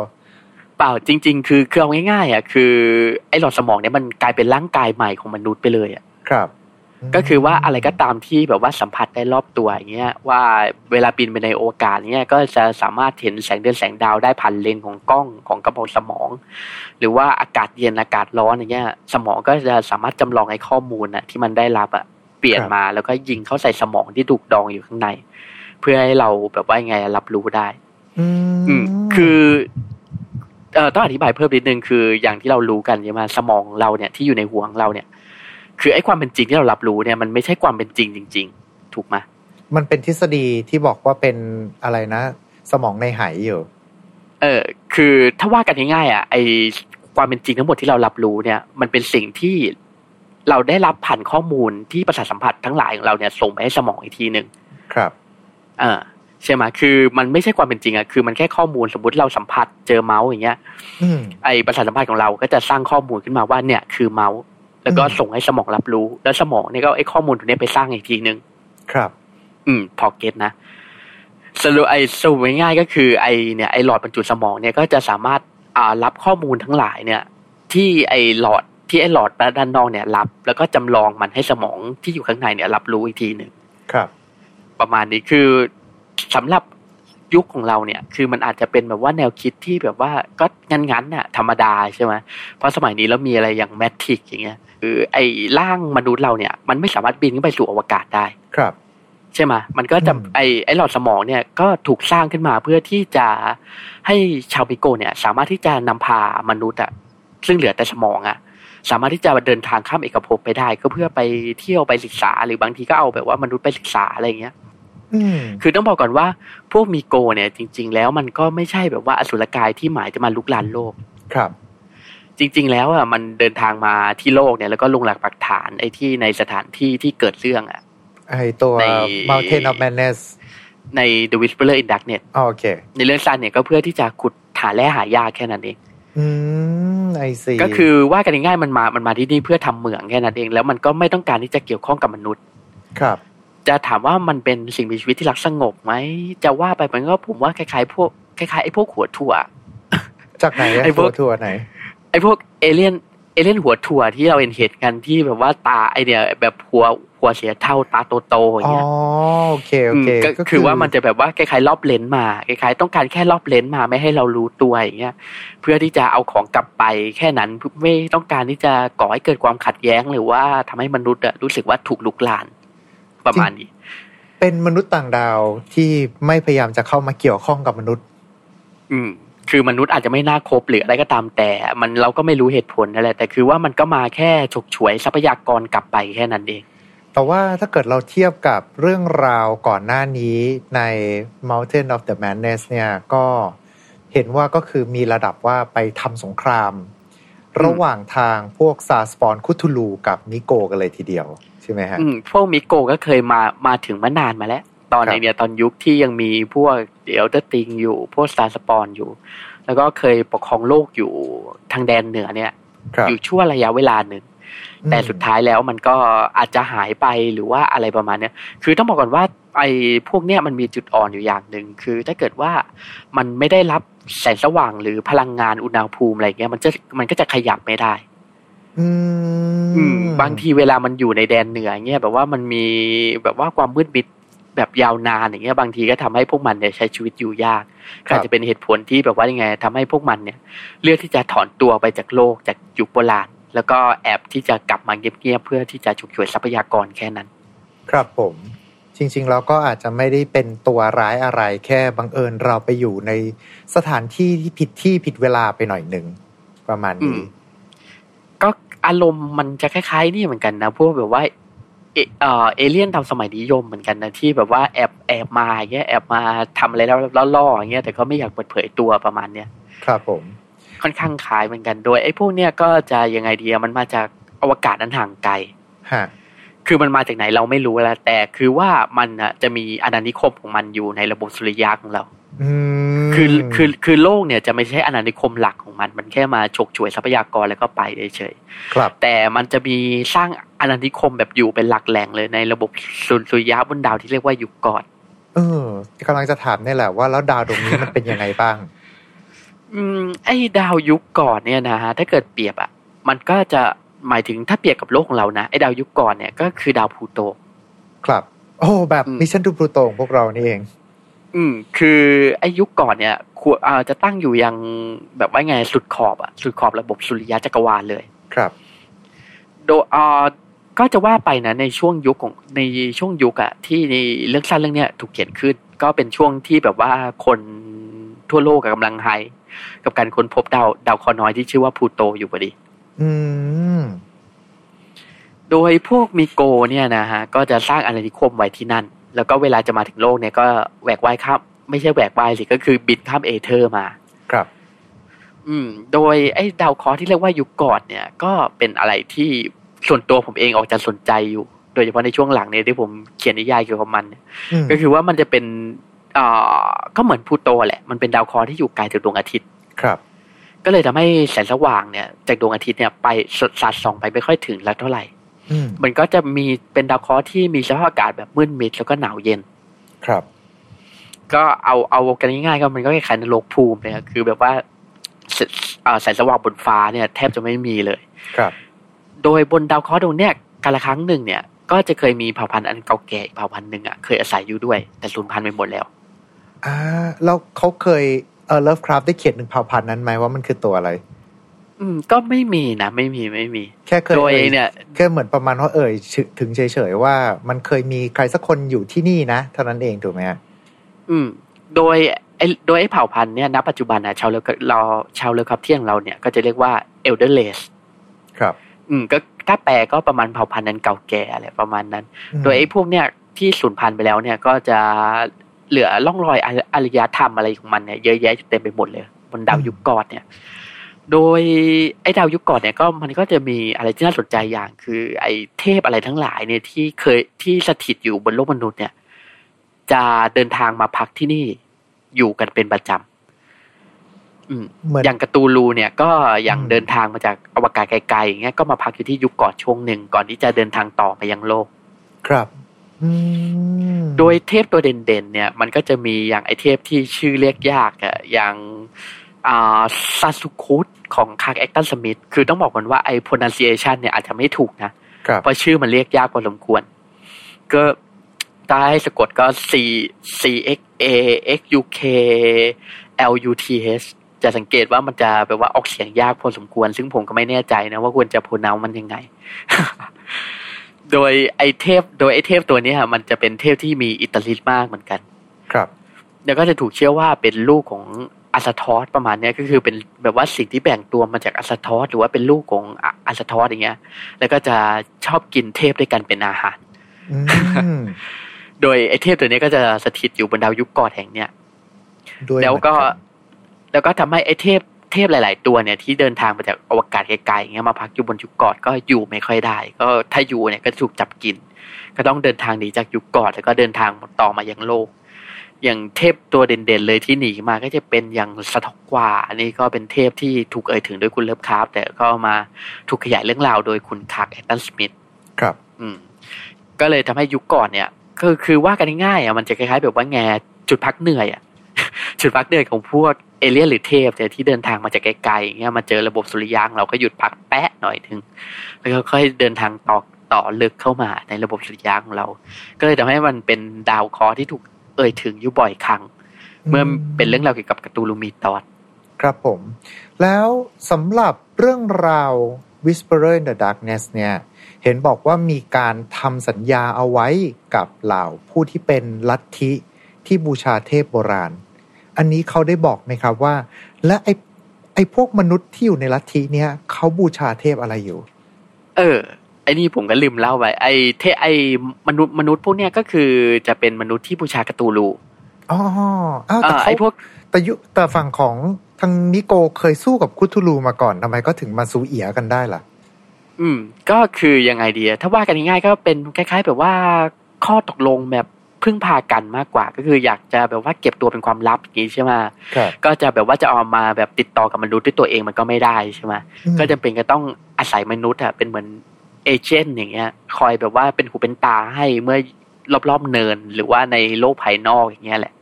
เปล่าจริง ๆ คือคือเอาง่ายๆอะคือไอ้หลอดสมองเนี่ยมันกลายเป็นร่างกายใหม่ของมนุษย์ไปเลยอะครับก็คือว่าอะไรก็ตามที่แบบว่าสัมผัสได้รอบตัวอย่างเงี้ยว่าเวลาบินไปในอวกาศเงี้ยก็จะสามารถเห็นแสงเดือนแสงดาวได้ผ่านเลนส์ของกล้องของกระบอกสมอง หรือว่าอากาศเย็นอากาศร้อนอย่างเงี้ยสมองก็จะสามารถจำลองไอ้ข้อมูลน่ะที่มันได้รับอะเปลี่ยนมาแล้วก็ยิงเข้าใส่สมองที่ถูกดองอยู่ข้างใน เพื่อให้เราแบบว่ายังไงรับรู้ได้อืมอืมคือเอ่อต้องอธิบายเพิ่มนิดนึงคืออย่างที่เรารู้กันใช่ไหมสมองเราเนี่ยที่อยู่ในหัวของเราเนี่ย คือไอ้ความเป็นจริงที่เรารับรู้เนี่ยมันไม่ใช่ความเป็นจริงจริง ๆ ถูกไหมมันเป็นทฤษฎีที่บอกว่าเป็นอะไรนะ สมองในไหอยู่ เออคือถ้าว่ากันง่ายๆอะไอ้ความเป็นจริงทั้งหมดที่เรารับรู้เนี่ย มันเป็นสิ่งที่ เราได้รับผ่านข้อมูลที่ประสาทสัมผัสทั้งหลายของเราเนี่ยส่งไปให้สมองอีกทีหนึ่งครับเออใช่ไหมคือมันไม่ใช่ความเป็นจริงอะคือมันแค่ข้อมูลสมมติเราสัมผัสเจอเมาส์อย่างเงี้ยอืมไอประสาทสัมผัสของเราก็จะสร้างข้อมูลขึ้นมาว่าเนี่ยคือเมาส์แล้วก็อืมส่งให้สมองรับรู้ แล้วสมองเนี่ยก็เอาไอ้ข้อมูลตรงนี้ไปสร้างอีกทีหนึ่งครับ อืม พอ get นะสรุปไอ้สรุปง่ายๆก็คือไอเนี่ยไอหลอดบรรจุสมองเนี่ยก็จะสามารถอ่ารับข้อมูลทั้งหลายเนี่ย ที่ไอหลอด ที่ไอหลอดด้านนอกเนี่ยรับ แล้วก็จำลองมันให้สมองที่อยู่ข้างในเนี่ย รับรู้อีกทีหนึ่งครับ ประมาณนี้คือสำหรับยุคของเราเนี่ย คือมันอาจจะเป็นแบบว่าแนวคิดที่แบบว่าก็งั้นๆน่ะธรรมดาใช่ไหมเพราะสมัยนี้เรามีอะไรอย่างแมทริกอย่างเงี้ยคือไอ้ร่างมนุษย์เราเนี่ย มันไม่สามารถบินขึ้นไปสู่อวกาศได้ครับใช่ไหมมันก็จะอืมไอ้ไอ้หลอดสมองเนี่ยก็ถูกสร้างขึ้นมาเพื่อที่จะให้ชาวมิโกะเนี่ย สามารถที่จะนำพามนุษย์อะซึ่งเหลือแต่สมองอะ สามารถที่จะเดินทางข้ามเอกภพไปได้ ก็เพื่อไปเที่ยวไปศึกษา หรือบางทีก็เอาแบบว่ามนุษย์ไปศึกษาอะไรอย่างเงี้ยอืมคือต้องบอกก่อนว่า พวกมีโกเนี่ย จริง ๆ แล้วมันก็ไม่ใช่แบบว่าอสุรกายที่หมายจะมาลุกลานโลกครับ จริง ๆ แล้วอะมันเดินทางมาที่โลกเนี่ยแล้วก็ลงหลักปักฐานไอ้ที่ในสถานที่ที่เกิดเรื่องอะไอตัวใน Mountain of Madness ใน The Whisperer in Darkness อ๋อโอเค ในเรื่องสั้นเนี่ยก็เพื่อที่จะขุดหาแร่หายากแค่นั้นเอง อืมไอซีก็คือว่ากันง่ายๆมันมามันมาที่นี่เพื่อทำเหมืองแค่นั้นเอง แล้วมันก็ไม่ต้องการที่จะเกี่ยวข้องกับมนุษย์ ครับ จะถามว่ามันเป็นสิ่งมีชีวิตที่รักสงบไหมจะว่าไปมันก็ผมว่าคล้ายๆพวกคล้ายๆไอ้พวกหัวถั่ว จากไหนอะไอ้พวกทัวร์ไหน ไอ้พวกเอเลี่ยนเอเลี่ยนหัวถั่วที่เราเห็นเหตุกันที่แบบว่าตาไอเนี่ยแบบหัว หัวหัวเสียเท่าตาโตๆอย่างอ๋อเงี้ยโอเคโอเคก็คือว่ามันจะแบบว่าคล้ายๆรอบเลนส์มาคล้ายๆต้องการแค่รอบเลนส์มาไม่ให้เรารู้ตัวอย่างเงี้ยเพื่อที่จะเอาของกลับไปแค่นั้นไม่ต้องการที่จะก่อให้เกิดความขัดแย้งหรือว่าทำให้มนุษย์อะรู้สึกว่าถูกลุกลานประมาณนี้ เป็นมนุษย์ต่างดาวที่ไม่พยายามจะเข้ามาเกี่ยวข้องกับมนุษย์ อืมคือมนุษย์อาจจะไม่น่าคบหรืออะไรก็ตามแต่ มันเราก็ไม่รู้เหตุผลนั่นแหละแต่คือว่ามันก็มาแค่ฉกฉวยทรัพยากรกลับไปแค่นั้นเอง แต่ว่าถ้าเกิดเราเทียบกับเรื่องราวก่อนหน้านี้ใน Mountain of the Madness เนี่ยก็เห็นว่าก็คือมีระดับว่าไปทำสงคราม ระหว่างทางพวก Star Spawn คธูลูกับมีโกกันเลยทีเดียว ใช่ไหมฮะอืมพวกมีโกก็เคยมามาถึงมานานมาแล้ว ตอนครับไอเนี่ยตอนยุคที่ยังมีพวก Elder Thing อยู่ พวก Star Spawn อยู่ แล้วก็เคยปกครองโลกอยู่ทางแดนเหนือเนี่ยครับอยู่ช่วงระยะเวลาหนึ่งอืม แต่สุดท้ายแล้วมันก็อาจจะหายไปหรือว่าอะไรประมาณเนี้ยคือต้องบอกก่อนว่าไอ้พวกเนี้ยมันมีจุดอ่อนอยู่อย่างหนึ่งคือถ้าเกิดว่ามันไม่ได้รับแสงสว่างหรือพลังงานอุณหภูมิอะไรเงี้ยมันจะมันก็จะขยับไม่ได้อืมอืมบางทีเวลามันอยู่ในแดนเหนือเงี้ยแบบว่ามันมีแบบว่าความมืดมิดแบบยาวนานอย่างเงี้ยบางทีก็ทำให้พวกมันเนี่ยใช้ชีวิตอยู่ยากก็อาจจะเป็นเหตุผลที่แบบว่ายังไงทำให้พวกมันเนี่ย เลือกที่จะถอนตัวไปจากโลกจากยุคโบราณ แล้วก็แอบที่จะกลับมาเงียบๆเพื่อที่จะฉุกฉวยทรัพยากรแค่นั้น ครับผมจริงๆแล้วก็อาจจะไม่ได้เป็นตัวร้ายอะไรแค่บังเอิญเราไปอยู่ในสถานที่ที่ผิดที่ผิดเวลาไปหน่อยหนึ่งประมาณนี้อืมก็อารมณ์มันจะคล้ายๆนี่เหมือนกันนะพวกแบบว่าเอเอ่อเอเลี่ยนตามสมัยนิยมเหมือนกันนะที่แบบว่าแอบแอบมาอย่างเงี้ยแอบมาทำอะไรแล้วแล้วล่ออย่างเงี้ยแต่ก็ไม่อยากเปิดเผยตัวประมาณเนี้ยครับผม ค่อนข้างคล้ายเหมือนกันโดยไอ้พวกเนี้ยก็จะยังไงดีอะมันมาจากอวกาศอันห่างไกลฮะคือมันมาจากไหนเราไม่รู้แล้วแต่คือว่ามันอะจะมีอาณานิคมของมันอยู่ในระบบสุริยะของเราอืมคือคือคือโลกเนี่ยจะไม่ใช่อาณานิคมหลักของมัน มันแค่มาฉกฉวยทรัพยากรแล้วก็ไปเฉยครับๆแต่มันจะมีสร้างอาณานิคมแบบอยู่เป็นหลักแหล่งเลยในระบบสุสุริยะบนดาวที่เรียกว่ายูกกอธเออกำลังจะถามนี่แหละว่าแล้วดาวดวงนี้มันเป็นยังไงบ้าง อืมไอ้ดาวยูกกอธเนี่ยนะฮะถ้าเกิดเปรียบอะ มันก็จะหมายถึงถ้าเปรียบกับโลกของเรานะไอ้ดาวยูกกอธเนี่ยก็คือดาวพลูโต ครับ โอ้แบบอืม mission to Pluto ของพวกเรานี่เอง อืม คือไอ้ยูกกอธเนี่ยควรอ่าจะตั้งอยู่ยังแบบว่าไงสุดขอบอะสุดขอบระบบสุริยะจักรวาลเลย ครับ โดยอ่าก็จะว่าไปนะในช่วงยุคของในช่วงยุคอะที่ในเรื่องสั้นเรื่องเนี้ยถูกเขียนขึ้น ก็เป็นช่วงที่แบบว่าคนทั่วโลกกำลังไฮ กับการค้นพบดาวดาวเคราะห์น้อยที่ชื่อว่าพลูโตอยู่พอดี อืม โดยพวกมิโกเนี่ยนะฮะ ก็จะสร้างอาณานิคมไว้ที่นั่น แล้วก็เวลาจะมาถึงโลกเนี่ยก็แหวกว่ายข้ามไม่ใช่แหวกว่ายสิก็คือบินข้ามเอเธอร์มา ครับ อืม โดยไอ้ดาวเคราะห์ที่เรียกว่ายุคก่อนเนี่ย ก็เป็นอะไรที่ส่วนตัวผมเองออกจะสนใจอยู่ โดยเฉพาะในช่วงหลังเนี่ยที่ผมเขียนนิยายเกี่ยวกับมันเนี่ยอืมก็คือว่ามันจะเป็นอ่า ก็เหมือนพลูโตแหละ มันเป็นดาวเคราะห์ที่อยู่ไกลจากดวงอาทิตย์ ครับ ก็เลยทำให้แสงสว่างเนี่ย จากดวงอาทิตย์เนี่ยไปสดสาดส่องไปไม่ค่อยถึงแล้วเท่าไหร่อืมมันก็จะมีเป็นดาวเคราะห์ที่มีสภาพอากาศแบบมืดมิดแล้วก็หนาวเย็น ครับ ก็เอาเอากันง่ายๆก็มันก็คล้ายๆนรกภูมิเลยอะคือแบบว่าแสอ่าแสงสว่างบนฟ้าเนี่ย แทบจะไม่มีเลย ครับ โดยบนดาวเคราะห์ดวงเนี้ยกาละครั้งหนึ่งเนี่ย ก็จะเคยมีเผ่าพันธุ์อันเก่าแก่อีกเผ่าพันธุ์หนึ่งอะเคยอาศัยอยู่ด้วย แต่สูญพันธุ์ไปหมดแล้ว อ่าแล้วเขาเคยเออเลิฟคราฟได้เขียนหนึ่งเผ่าพันธุ์นั้นไหมว่ามันคือตัวอะไร อืม ก็ไม่มีนะ ไม่มีไม่มี แค่เคยโดยอ่เนี่ยแค่เหมือนประมาณว่าเอ่ยชื่อถึงเฉยๆว่ามันเคยมีใครสักคนอยู่ที่นี่นะเท่านั้นเองถูกไหมฮะอืม โดยไอ้โดยไอ้เผ่าพันธุ์เนี่ยณปัจจุบันนะชาวเลอเราชาวเลอครับเที่ยงเราเนี่ยก็จะเรียกว่าเอลเดอร์เลสครับ อืม ก็ถ้าแปลก็ประมาณเผ่าพันธุ์นั้นเก่าแก่อะไรประมาณนั้นอืมโดยไอ้พวกเนี่ยที่สูญพันธุ์ไปแล้วเนี่ยก็จะ เหลือร่องรอยอารอารยธรรมอะไรของมันเนี่ยเยอะแยะเต็มไปหมดเลย บนดาวยุคก่อนเนี่ย โดยไอ้ดาวยุคก่อนเนี่ยก็มันก็จะมีอะไรที่น่าสนใจอย่าง คือ ไอ้เทพอะไรทั้งหลายเนี่ยที่เคยที่สถิตอยู่บนโลกมนุษย์เนี่ย จะเดินทางมาพักที่นี่อยู่กันเป็นประจำอืมเหมือนอย่างกระตูลูเนี่ยก็อย่างอืมเดินทางมาจากอวกาศไกลๆอย่างเงี้ยก็มาพักอยู่ที่ยุคก่อนช่วงหนึ่งก่อนที่จะเดินทางต่อไปยังโลก ครับอืม โดยเทพตัวเด่นๆเนี่ย มันก็จะมีอย่างไอเทพที่ชื่อเรียกยากอะอย่างอ่าซาสุคุตของคลาร์กแอชตันสมิธคือต้องบอกก่อนว่าไอ pronunciation เนี่ยอาจจะไม่ถูกนะครับเพราะชื่อมันเรียกยากพอสมควร ก็ถ้าให้สะกดก็ C C X A X U K L U T H จะสังเกตว่ามันจะแบบว่าออกเสียงยากพอสมควร ซึ่งผมก็ไม่แน่ใจนะว่าควรจะ pronounce มันยังไง โดยไอเทพ โดยไอเทพตัวเนี้ยมันจะเป็นเทพที่มีอิตาลีมากเหมือนกัน ครับ แล้วก็จะถูกเชื่อว่าเป็นลูกของอัสทอสประมาณเนี้ยก็คือเป็นแบบว่าสิ่งที่แบ่งตัวมาจากอัสทอสหรือว่าเป็นลูกของอะอัสทอสอย่างเงี้ย แล้วก็จะชอบกินเทพด้วยกันเป็นอาหารอืมโดยไอเทพตัวเนี้ยก็จะสถิตอยู่บนดาวยุคกอดแห่งเนี้ยด้วยแล้วก็เหมือนนแล้วก็ทำให้ไอเทพ เทพหลาย ๆ ตัวเนี่ยที่เดินทางมาจากอวกาศไกลๆอย่างเงี้ยมาพักอยู่บนยุคกอดก็อยู่ไม่ค่อยได้ ก็ถ้าอยู่เนี่ยก็จะถูกจับกิน ก็ต้องเดินทางหนีจากยูกกอธแล้วก็เดินทางต่อมายังโลก อย่างเทพตัวเด่น ๆ เลยที่หนีมาก็จะเป็นอย่างซาธอกกวาอันนี้ก็เป็นเทพที่ถูกเอ่ยถึงโดยคุณเลิฟคราฟต์แต่ก็มาถูกขยายเรื่องราวโดยคุณคลาร์กแอชตันสมิธครับ อืม ก็เลยทำให้ยูกกอธเนี่ยก็คือว่ากันง่ายๆอะมันจะคล้ายๆแบบว่าแงจุดพักเหนื่อยอะ จุดพักเหนื่อยของพวกเอเลี่ยนหรือเทพเนี่ยที่เดินทางมาจากไกลๆอย่างเงี้ยมาเจอระบบสุริยะเราก็หยุดพักแปะหน่อยถึงแล้วก็ค่อยเดินทางต่อต่อลึกเข้ามาในระบบสุริยะของเรา ก็เลยทำให้มันเป็นดาวเคราะห์ที่ถูกเอ่ยถึงอยู่บ่อยครั้งเมื่อเป็นเรื่องราวเกี่ยวกับการ์ตูนลูมีตอดครับผม แล้วสำหรับเรื่องราว Whisperer in the Darkness เนี่ย เห็นบอกว่ามีการทำสัญญาเอาไว้กับเหล่าผู้ที่เป็นลัทธิที่บูชาเทพโบราณ อันนี้เขาได้บอกไหมครับว่า และไอไอพวกมนุษย์ที่อยู่ในลัทธิเนี้ยเขาบูชาเทพอะไรอยู่ เออไอ้นี่ผมก็ลืมเล่าไปไอ้เทไอ้มนุษย์มนุษย์พวกเนี้ยก็คือจะเป็นมนุษย์ที่บูชากาตูลูอ๋ออ้าวแต่อ่าเขาไอ้พวกแต่ยุแต่ฝั่งของทางนิโกเคยสู้กับคุทูลูมาก่อนทำไมก็ถึงมาซูเอียกันได้ล่ะ อืม ก็คือยังไงดีอะถ้าว่ากันง่ายๆก็เป็นคล้าย ๆ แบบว่าข้อตกลงแบบ พึ่งพากันมากกว่า ก็คืออยากจะแบบว่าเก็บตัวเป็นความลับอย่างนี้ใช่ไหมครับก็จะแบบว่าจะเอามาแบบติดต่อกับมนุษย์ด้วยตัวเองมันก็ไม่ได้ใช่ไหมอืมก็จะเป็นก็ต้องอาศัยมนุษย์อะเป็นเหมือนเอเจนต์อย่างเงี้ย คอยแบบว่าเป็นหูเป็นตาให้เมื่อรอบๆเนิน หรือว่าในโลกภายนอกอย่างเงี้ยแหละ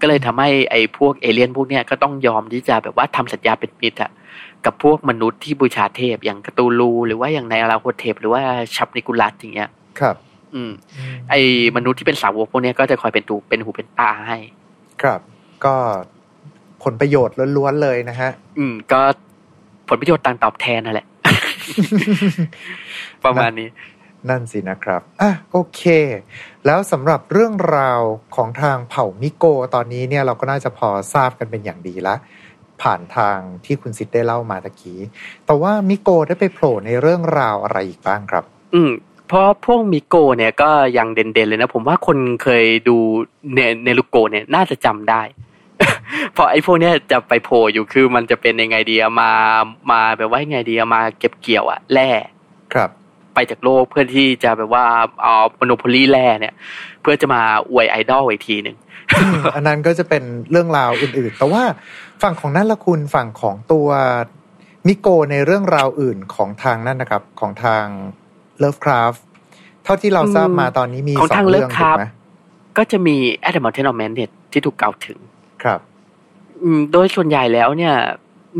ก็เลยทำให้ไอ้พวกเอเลี่ยนพวกเนี้ยก็ต้องยอมที่จะแบบว่าทำสัญญาเป็นมิตรอะกับพวกมนุษย์ที่บูชาเทพอย่างกาตูลู หรือว่าอย่างในอาราโฮเทพ หรือว่าชับนิกุลัสอย่างเงี้ยครับ อืม ไอ้มนุษย์ที่เป็นสาวกพวกเนี้ยก็จะคอยเป็นตูเป็นหูเป็นตาให้ ครับ ก็ผลประโยชน์ล้วนๆเลยนะฮะ อืม ก็ผลประโยชน์ต่างตอบแทนนั่นแหละ ประมาณนี้ นั่นสินะครับ อะโอเค แล้วสำหรับเรื่องราวของทางเผ่ามิโกตอนนี้เนี่ยเราก็น่าจะพอทราบกันเป็นอย่างดีละผ่านทางที่คุณซิดได้เล่ามาตะกี้ แต่ว่ามิโกได้ไปโผล่ในเรื่องราวอะไรอีกบ้างครับ อืม เพราะพวกมีโกเนี่ยก็ยังเด่นๆเลยนะ ผมว่าคนเคยดูเนียลูโกะเนี่ยน่าจะจำได้เพราะไอ้พวกเนี้ยจะไปโผล่อยู่คือมันจะเป็นยังไงดีอะมามาแบบว่ายังไงดีอะมาเก็บเกี่ยวอะแร่ครับ ไปจากโลกเพื่อที่จะแบบว่าเอา monopoly แร่เนี่ย เพื่อจะมาอวยไอดอลอีกทีหนึ่งอืมอันนั้นก็จะเป็นเรื่องราวอื่นๆ แต่ว่าฝั่งของนั่นละคุณฝั่งของตัวมิโกในเรื่องราวอื่นของทางนั่นนะครับ ของทาง Lovecraft เท่าที่เราทราบมาตอนนี้มีของสอทางงเรื่องถูก Lovecraft ไหมก็จะมี a d a m o u n t a i n of Madness ที่ถูกกล่าวถึงครับอืมโดยส่วนใหญ่แล้วเนี่ย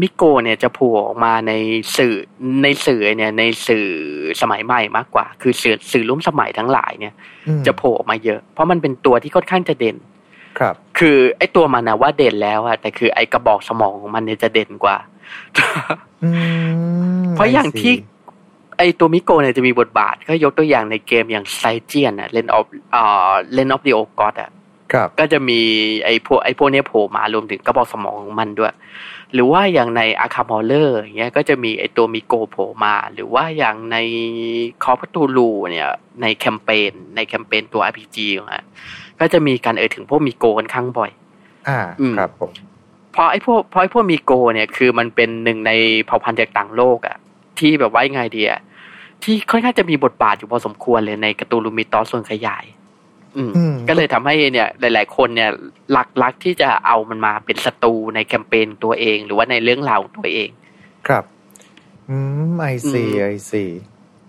มิโกเนี่ยจะโผล่ออกมาในสื่อในสื่อเนี่ย ในสื่อสมัยใหม่มากกว่า คือสื่อสื่อร่วมสมัยทั้งหลายเนี่ยอืมจะโผล่ออกมาเยอะ เพราะมันเป็นตัวที่ค่อนข้างจะเด่น ครับ คือไอ้ตัวมันนะว่าเด่นแล้วอะแต่คือไอ้กระบอกสมองของมันเนี่ยจะเด่นกว่าอืมเพราะอย่าง I see ที่ ไอ้ตัว Mi-Go เนี่ยจะมีบทบาท ก็ยกตัวอย่างในเกมอย่าง Stygian อะ Reign of อ่า Reign of the Old God อะครับก็จะมีไอ้พวกไอ้พวกเนี้ยโผล่มารวมถึงกระบอกสมองของมันด้วย หรือว่าอย่างในอาคา m อลเลอร์อย่างเงี้ยก็จะมีไอ้ตัว Mi-Go โผล่มา หรือว่าอย่างใน Call of Cthulhu เนี่ยในแคมเปญในแคมเปญตัว RPG ของอะก็จะมีการเอ่ยถึงพวก Mi-Go ค่อนข้างบ่อย อ่าอืมครับผมเพราะไอ้พวกเพราะไอ้พวก Mi-Go เนี่ยคือมันเป็นหนึ่งในเผ่าพันธุ์จากต่างโลกอะ ที่แบบว่ายังไงดีอะที่ค่อนข้างจะมีบทบาทอยู่พอสมควรเลยใน Cthulhu Mythos ส่วนขยาย อืมอืมก็เลยทำให้เนี่ย หลาย ๆ คนเนี่ยมักมักที่จะเอามันมาเป็นศัตรูในแคมเปญตัวเอง หรือว่าในเรื่องราวของตัวเอง ครับ อืม I see อืม I see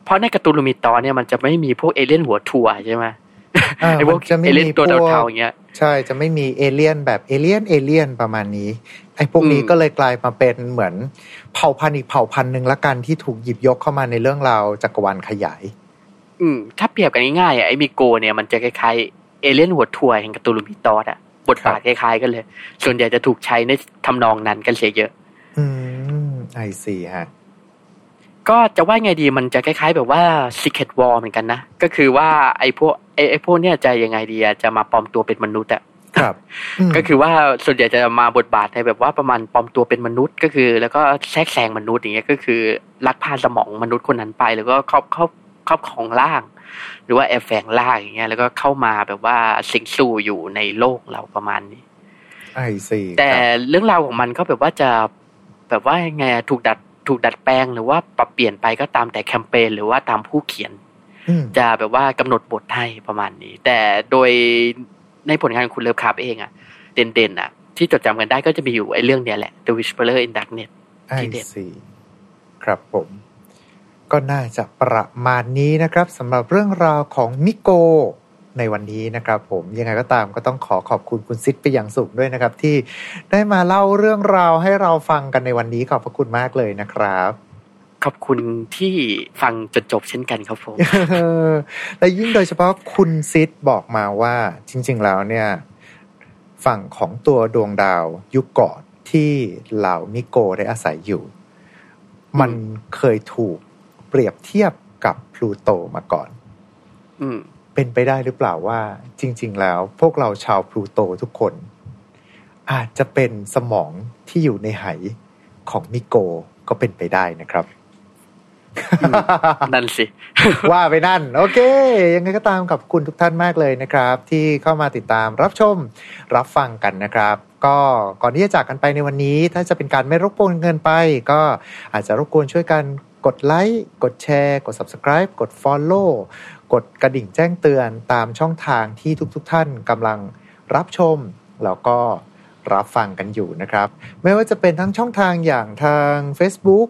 เพราะใน Cthulhu Mythos เนี่ยมันจะไม่มีพวกเอเลี่ยนหัวถั่วใช่ไหมอ่า ไอ้พวกมันจะไม่เอเลี่ยนมีตัวพวกเทาๆอย่างเงี้ยใช่จะไม่มีเอเลี่ยนแบบเอเลี่ยนเอเลี่ยนประมาณนี้ ไอ้พวกนี้อืมก็เลยกลายมาเป็นเหมือนเผ่าพันธุ์อีกเผ่าพันธุ์หนึ่งละกันที่ถูกหยิบยกเข้ามาในเรื่องราวจักรวาลขยาย อืม ถ้าเปรียบกันง่ายๆอะไอ้ Mi-Go เนี่ยมันจะคล้ายๆเอเลี่ยนหัวถั่วแห่ง Cthulhu Mythos อะบทบาทคล้ายๆกันเลย ส่วนใหญ่จะถูกใช้ในทำนองนั้นกันเสียเยอะ อืม I see ฮะ ก็จะว่าไงดีมันจะคล้าย ๆ แบบว่า Secret War เหมือนกันนะ ก็คือว่าไอ้พวกไอ้ไอ้พวกเนี่ยจะยังไงดีอะจะมาปลอมตัวเป็นมนุษย์อะครับมก็คือว่าส่วนใหญ่จะมาบทบาทในแบบว่าประมาณปลอมตัวเป็นมนุษย์ ก็คือ แล้วก็แทรกแซงมนุษย์อย่างเงี้ยก็คือลักพาสมองมนุษย์คนนั้นไป แล้วก็ครอบครอบครอบของร่าง หรือว่าแอบแฝงร่างอย่างเงี้ยแล้วก็เข้ามาแบบว่าสิงสู่อยู่ในโลกเราประมาณนี้ไอซีแต่เรื่องราวของมันก็แบบว่าจะแบบว่ายังไงอะถูกดัด ถูกดัดแปลงหรือว่าปรับเปลี่ยนไปก็ตามแต่แคมเปญหรือว่าตามผู้เขียนอืมจะแบบว่ากำหนดบทให้ประมาณนี้ แต่โดยในผลงานคุณเลิฟคาร์เองอะเด่นๆอะที่จดจำกันได้ก็จะมีอยู่ไอ้เรื่องเนี้ยแหละ The Whisperer in Darkness ไอที่เด็ดซีครับผม ก็น่าจะประมาณนี้นะครับสำหรับเรื่องราวของมิโก ในวันนี้นะครับผมยังไงก็ตามก็ต้องขอขอบคุณคุณซิดไปอย่างสูงด้วยนะครับ ที่ได้มาเล่าเรื่องราวให้เราฟังกันในวันนี้ขอบพระคุณมากเลยนะครับขอบคุณที่ฟังจนจบเช่นกันครับผม และยิ่งโดยเฉพาะคุณซิดบอกมาว่า จริง ๆ แล้วเนี่ย ฝั่งของตัวดวงดาวยุคก่อนที่เหล่ามิโกได้อาศัยอยู่ มันเคยถูกเปรียบเทียบกับพลูโตมาก่อนอืม เป็นไปได้หรือเปล่าว่าจริง ๆ แล้ว พวกเราชาวพลูโตทุกคน อาจจะเป็นสมองที่อยู่ในไหของมิโกก็เป็นไปได้นะครับ นั่นสิ ว่าไปนั่น โอเค ยังไงก็ตามขอบคุณทุกท่านมากเลยนะครับ ที่เข้ามาติดตามรับชมรับฟังกันนะครับ ก็ก่อนที่จะจากกันไปในวันนี้ ถ้าจะเป็นการไม่รบกวนเงินไป ก็อาจจะรบกวนช่วยกันกดไลค์กดแชร์ กด subscribe กด follow กดกระดิ่งแจ้งเตือนตามช่องทางที่ทุกๆทท่านกำลังรับชม แล้วก็รับฟังกันอยู่นะครับ ไม่ว่าจะเป็นทั้งช่องทางอย่างทาง Facebook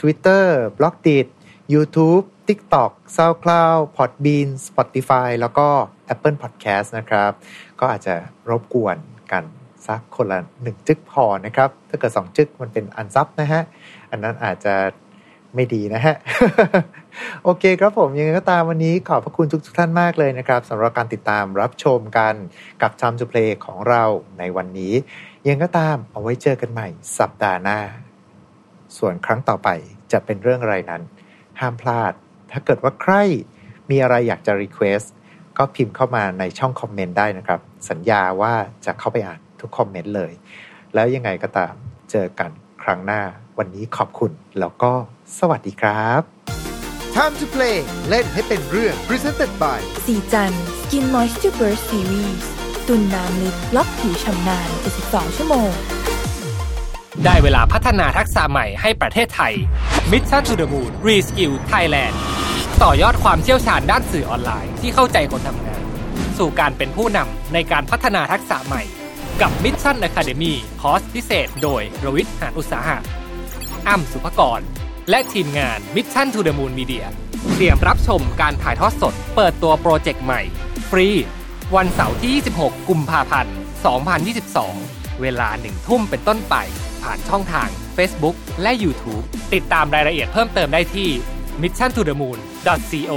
Twitter b l o g d i t YouTube TikTok SoundCloud Podbean Spotify แล้วก็ Apple Podcast นะครับ ก็อาจจะรบกวนกันสักคนละหนึ่งจึกพอนะครับ ถ้าเกิดสองจึกมันเป็นอันซับนะฮะ อันนั้นอาจจะไม่ดีนะฮะ โอเคครับผมยังไงก็ตามวันนี้ขอบพระคุณทุกท่านมากเลยนะครับสำหรับการติดตามรับชมกันกับ Time to Play ของเราในวันนี้ ยังไงก็ตามเอาไว้เจอกันใหม่สัปดาห์หน้า ส่วนครั้งต่อไปจะเป็นเรื่องอะไรนั้น ห้ามพลาด ถ้าเกิดว่าใครมีอะไรอยากจะ Request ก็พิมพ์เข้ามาในช่องคอมเมนต์ได้นะครับ สัญญาว่าจะเข้าไปอ่านทุกคอมเมนต์เลย แล้วยังไงก็ตามเจอกันครั้งหน้า วันนี้ขอบคุณแล้วก็สวัสดีครับ Time to play เล่นให้เป็นเรื่อง Presented by สีจัน Skin Moisture Burst Series ตุนน้ำลึกล็อกผิวชำนาน 72 ชั่วโมง ได้เวลาพัฒนาทักษะใหม่ให้ประเทศไทย Mission to the Moon Reskill Thailand ต่อยอดความเชี่ยวชาญด้านสื่อออนไลน์ที่เข้าใจคนทำงาน สู่การเป็นผู้นำในการพัฒนาทักษะใหม่ กับ Mission Academy คอร์สพิเศษ โดยรวิทย์หานอุตสาหะอ้ำสุภกร และทีมงาน Mission to the Moon Media เตรียมรับชมการถ่ายทอดสด เปิดตัวโปรเจกต์ใหม่ ฟรี วันเสาร์ที่ 26 กุมภาพันธ์ 2022 เวลาหนึ่งทุ่มเป็นต้นไป ผ่านช่องทาง Facebook และ YouTube ติดตามรายละเอียดเพิ่มเติมได้ที่ mission2the moon.co